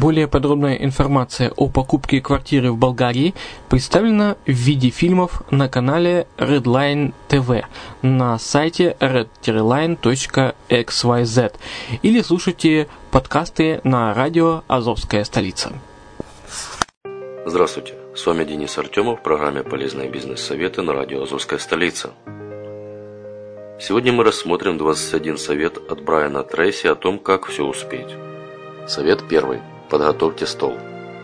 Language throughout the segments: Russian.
Более подробная информация о покупке квартиры в Болгарии представлена в виде фильмов на канале Redline TV на сайте redline.xyz или слушайте подкасты на радио «Азовская столица». Здравствуйте, с вами Денис Артемов в программе «Полезные бизнес-советы» на радио «Азовская столица». Сегодня мы рассмотрим 21 совет от Брайана Трейси о том, как все успеть. Совет первый. Подготовьте стол.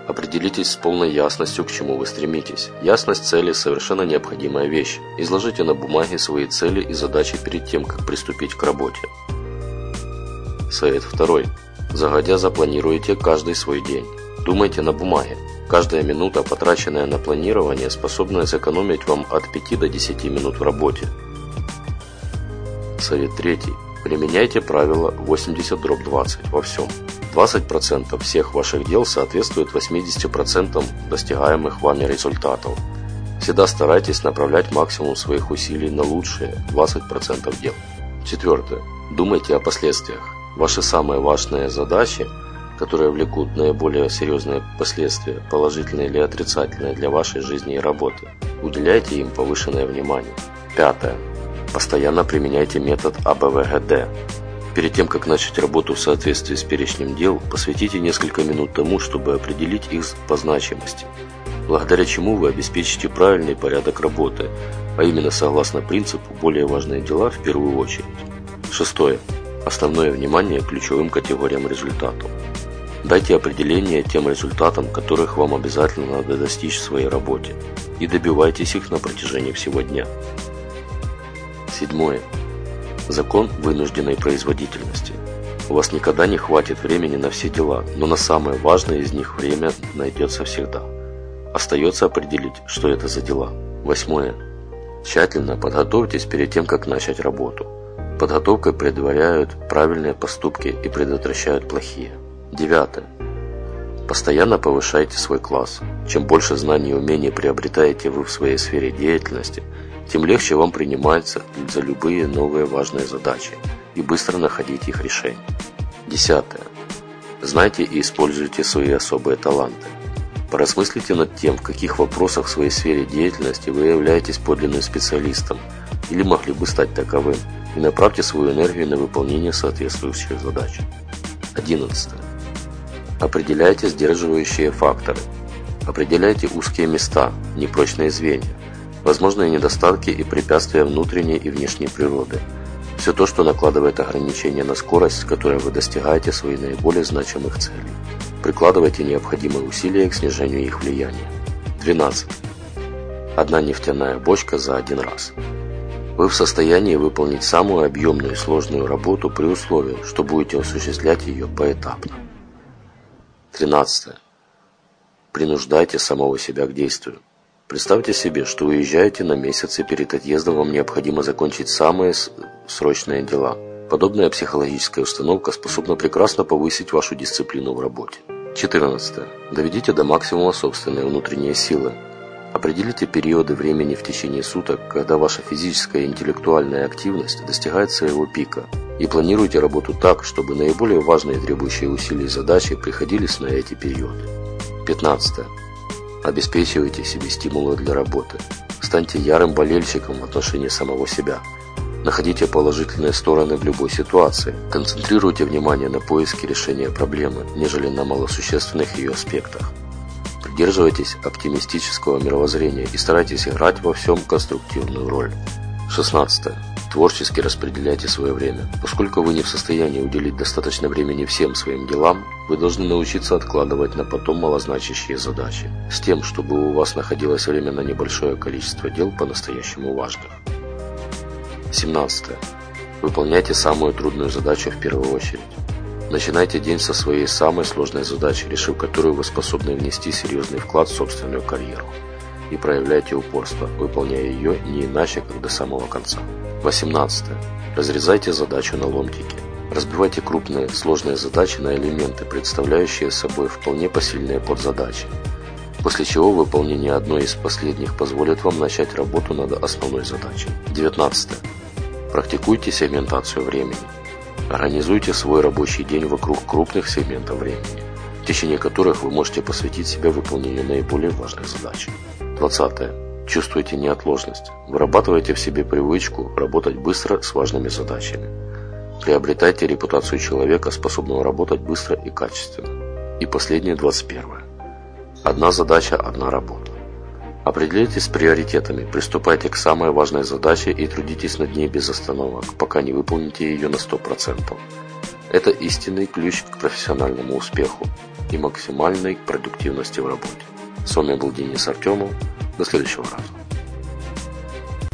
Определитесь с полной ясностью, к чему вы стремитесь. Ясность цели – совершенно необходимая вещь. Изложите на бумаге свои цели и задачи перед тем, как приступить к работе. Совет второй. Загодя запланируйте каждый свой день. Думайте на бумаге. Каждая минута, потраченная на планирование, способна сэкономить вам от 5 до 10 минут в работе. Совет третий. Применяйте правило 80-20 во всем. 20% всех ваших дел соответствует 80% достигаемых вами результатов. Всегда старайтесь направлять максимум своих усилий на лучшие 20% дел. Четвертое. Думайте о последствиях. Ваши самые важные задачи, которые влекут наиболее серьезные последствия, положительные или отрицательные для вашей жизни и работы, уделяйте им повышенное внимание. Пятое. Постоянно применяйте метод АБВГД Перед тем, как начать работу в соответствии с перечнем дел, посвятите несколько минут тому, чтобы определить их по значимости, благодаря чему вы обеспечите правильный порядок работы, а именно согласно принципу более важные дела в первую очередь. Шестое. Основное внимание ключевым категориям результатов. Дайте определение тем результатам, которых вам обязательно надо достичь в своей работе, и добивайтесь их на протяжении всего дня. Седьмое. Закон вынужденной производительности. У вас никогда не хватит времени на все дела, но на самое важное из них время найдется всегда. Остается определить, что это за дела. Восьмое. Тщательно подготовьтесь перед тем, как начать работу. Подготовкой предваряют правильные поступки и предотвращают плохие. Девятое. Постоянно повышайте свой класс. Чем больше знаний и умений приобретаете вы в своей сфере деятельности – тем легче вам приниматься за любые новые важные задачи и быстро находить их решение. Десятое. Знайте и используйте свои особые таланты. Поразмыслите над тем, в каких вопросах в своей сфере деятельности вы являетесь подлинным специалистом или могли бы стать таковым, и направьте свою энергию на выполнение соответствующих задач. 11. Определяйте сдерживающие факторы. Определяйте узкие места, непрочные звенья, возможные недостатки и препятствия внутренней и внешней природы. Все то, что накладывает ограничения на скорость, с которой вы достигаете своих наиболее значимых целей. Прикладывайте необходимые усилия к снижению их влияния. 12. Одна нефтяная бочка за один раз. Вы в состоянии выполнить самую объемную и сложную работу при условии, что будете осуществлять ее поэтапно. 13. Принуждайте самого себя к действию. Представьте себе, что уезжаете на месяц и перед отъездом вам необходимо закончить самые срочные дела. Подобная психологическая установка способна прекрасно повысить вашу дисциплину в работе. 14. Доведите до максимума собственные внутренние силы. Определите периоды времени в течение суток, когда ваша физическая и интеллектуальная активность достигает своего пика, и планируйте работу так, чтобы наиболее важные требующие усилий задачи приходились на эти периоды. 15. Обеспечивайте себе стимулы для работы. Станьте ярым болельщиком в отношении самого себя. Находите положительные стороны в любой ситуации. Концентрируйте внимание на поиске решения проблемы, нежели на малосущественных ее аспектах. Придерживайтесь оптимистического мировоззрения и старайтесь играть во всем конструктивную роль. 16. Творчески распределяйте свое время. Поскольку вы не в состоянии уделить достаточно времени всем своим делам, вы должны научиться откладывать на потом малозначащие задачи, с тем, чтобы у вас находилось время на небольшое количество дел по-настоящему важных. 17. Выполняйте самую трудную задачу в первую очередь. Начинайте день со своей самой сложной задачи, решив которую вы способны внести серьезный вклад в собственную карьеру. И проявляйте упорство, выполняя ее не иначе, как до самого конца. 18. Разрезайте задачу на ломтики. Разбивайте крупные, сложные задачи на элементы, представляющие собой вполне посильные подзадачи. После чего выполнение одной из последних позволит вам начать работу над основной задачей. 19. Практикуйте сегментацию времени. Организуйте свой рабочий день вокруг крупных сегментов времени, в течение которых вы можете посвятить себя выполнению наиболее важных задач. 20. Чувствуйте неотложность. Вырабатывайте в себе привычку работать быстро с важными задачами. Приобретайте репутацию человека, способного работать быстро и качественно. И последнее, 21. Одна задача, одна работа. Определитесь с приоритетами, приступайте к самой важной задаче и трудитесь над ней без остановок, пока не выполните ее на 100%. Это истинный ключ к профессиональному успеху и максимальной продуктивности в работе. С вами был Денис Артемов. До следующего раза.